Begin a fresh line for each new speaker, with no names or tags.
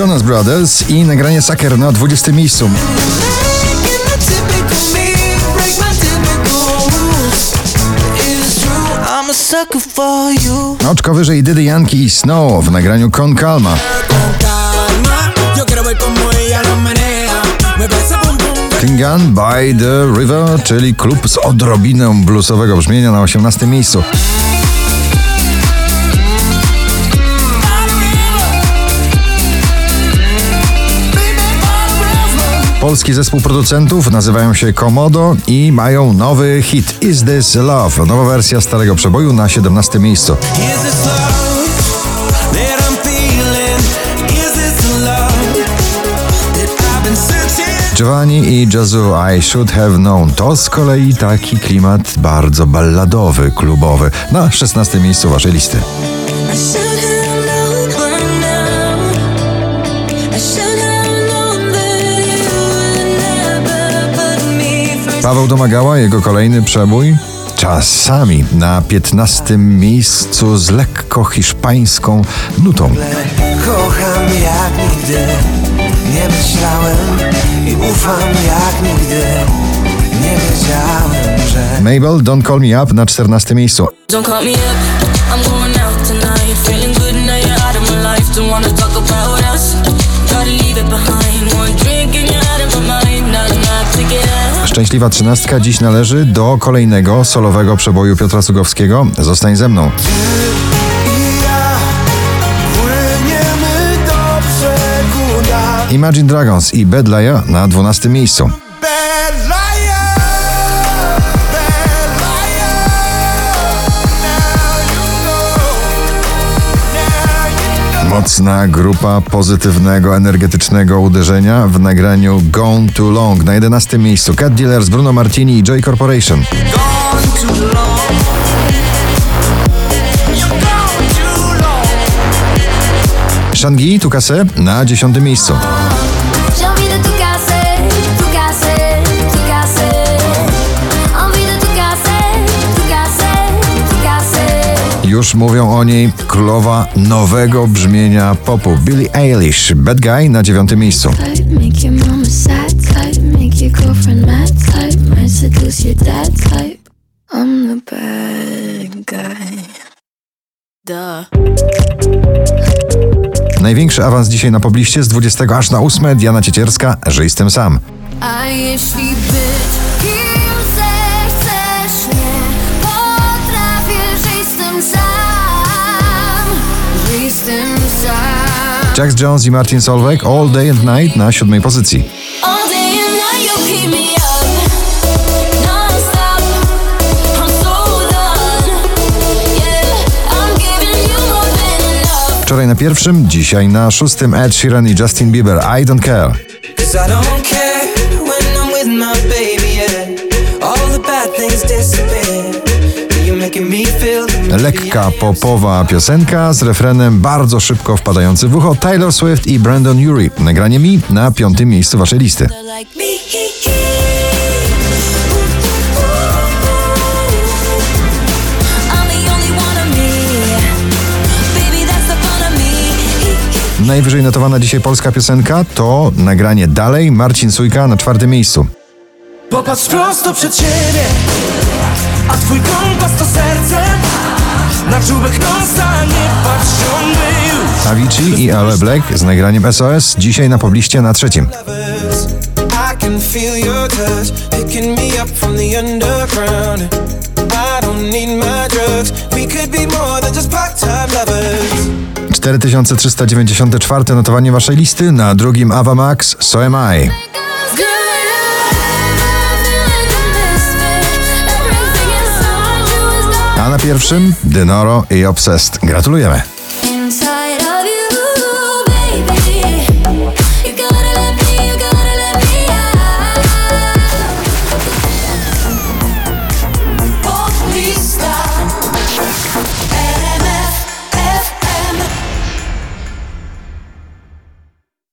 Jonas Brothers i nagranie Sucker na 20 miejscu. Oczko wyżej Dydy Yankee i Snow w nagraniu Con Calma. Klingan by the River, czyli klub z odrobiną bluesowego brzmienia na 18 miejscu. Polski zespół producentów nazywają się Komodo i mają nowy hit Is This Love? Nowa wersja starego przeboju na 17 miejscu. Giovanni i Jazzu I Should Have Known to z kolei taki klimat bardzo balladowy, klubowy na 16 miejscu waszej listy. Paweł Domagała, jego kolejny przebój. Czasami na 15 miejscu z lekko hiszpańską nutą.
Kocham jak nigdy, nie myślałem i ufam jak nigdy. Nie wiedziałem, że
Mabel, Don't Call Me Up na 14 miejscu.
Don't call me up, I'm going out tonight. Feeling good now you're out of my life. Don't wanna talk about us. Gotta leave it behind. One drink
Szczęśliwa trzynastka dziś należy do kolejnego solowego przeboju Piotra Cugowskiego. Zostań ze mną. Imagine Dragons i Bad Liar na 12 miejscu. Mocna grupa pozytywnego, energetycznego uderzenia w nagraniu Gone Too Long na 11 miejscu. Cat Dealers, Bruno Martini i Joy Corporation. Shangi Tukase na 10 miejscu. Już mówią o niej królowa nowego brzmienia popu. Billie Eilish, Bad Guy na 9 miejscu. Największy awans dzisiaj na pobliście z 20 aż na 8 Diana Ciecierska, że jestem sam.
A jeśli być
Jax Jones i Martin Solveig All Day and Night na 7 pozycji. Wczoraj na pierwszym, dzisiaj na szóstym Ed Sheeran i Justin Bieber I Don't Care.
Cause I don't care when I'm with my baby, yeah. All the bad things disappear. You're making me feel
Lekka popowa piosenka z refrenem bardzo szybko wpadający w ucho Taylor Swift i Brandon Urie. Nagranie mi na piątym miejscu waszej listy. Najwyżej notowana dzisiaj polska piosenka to nagranie Dalej Marcin Sujka na czwartym miejscu.
Popatrz prosto przed siebie, a twój kompas to serce. Na czubek nosa nie patrz już.
Avicii i Ale Black z nagraniem SOS dzisiaj na pobliście na trzecim.
Than just part-time lovers.
4394 notowanie waszej listy, na drugim Ava Max So Am I pierwszym Dynoro i Obsessed. Gratulujemy.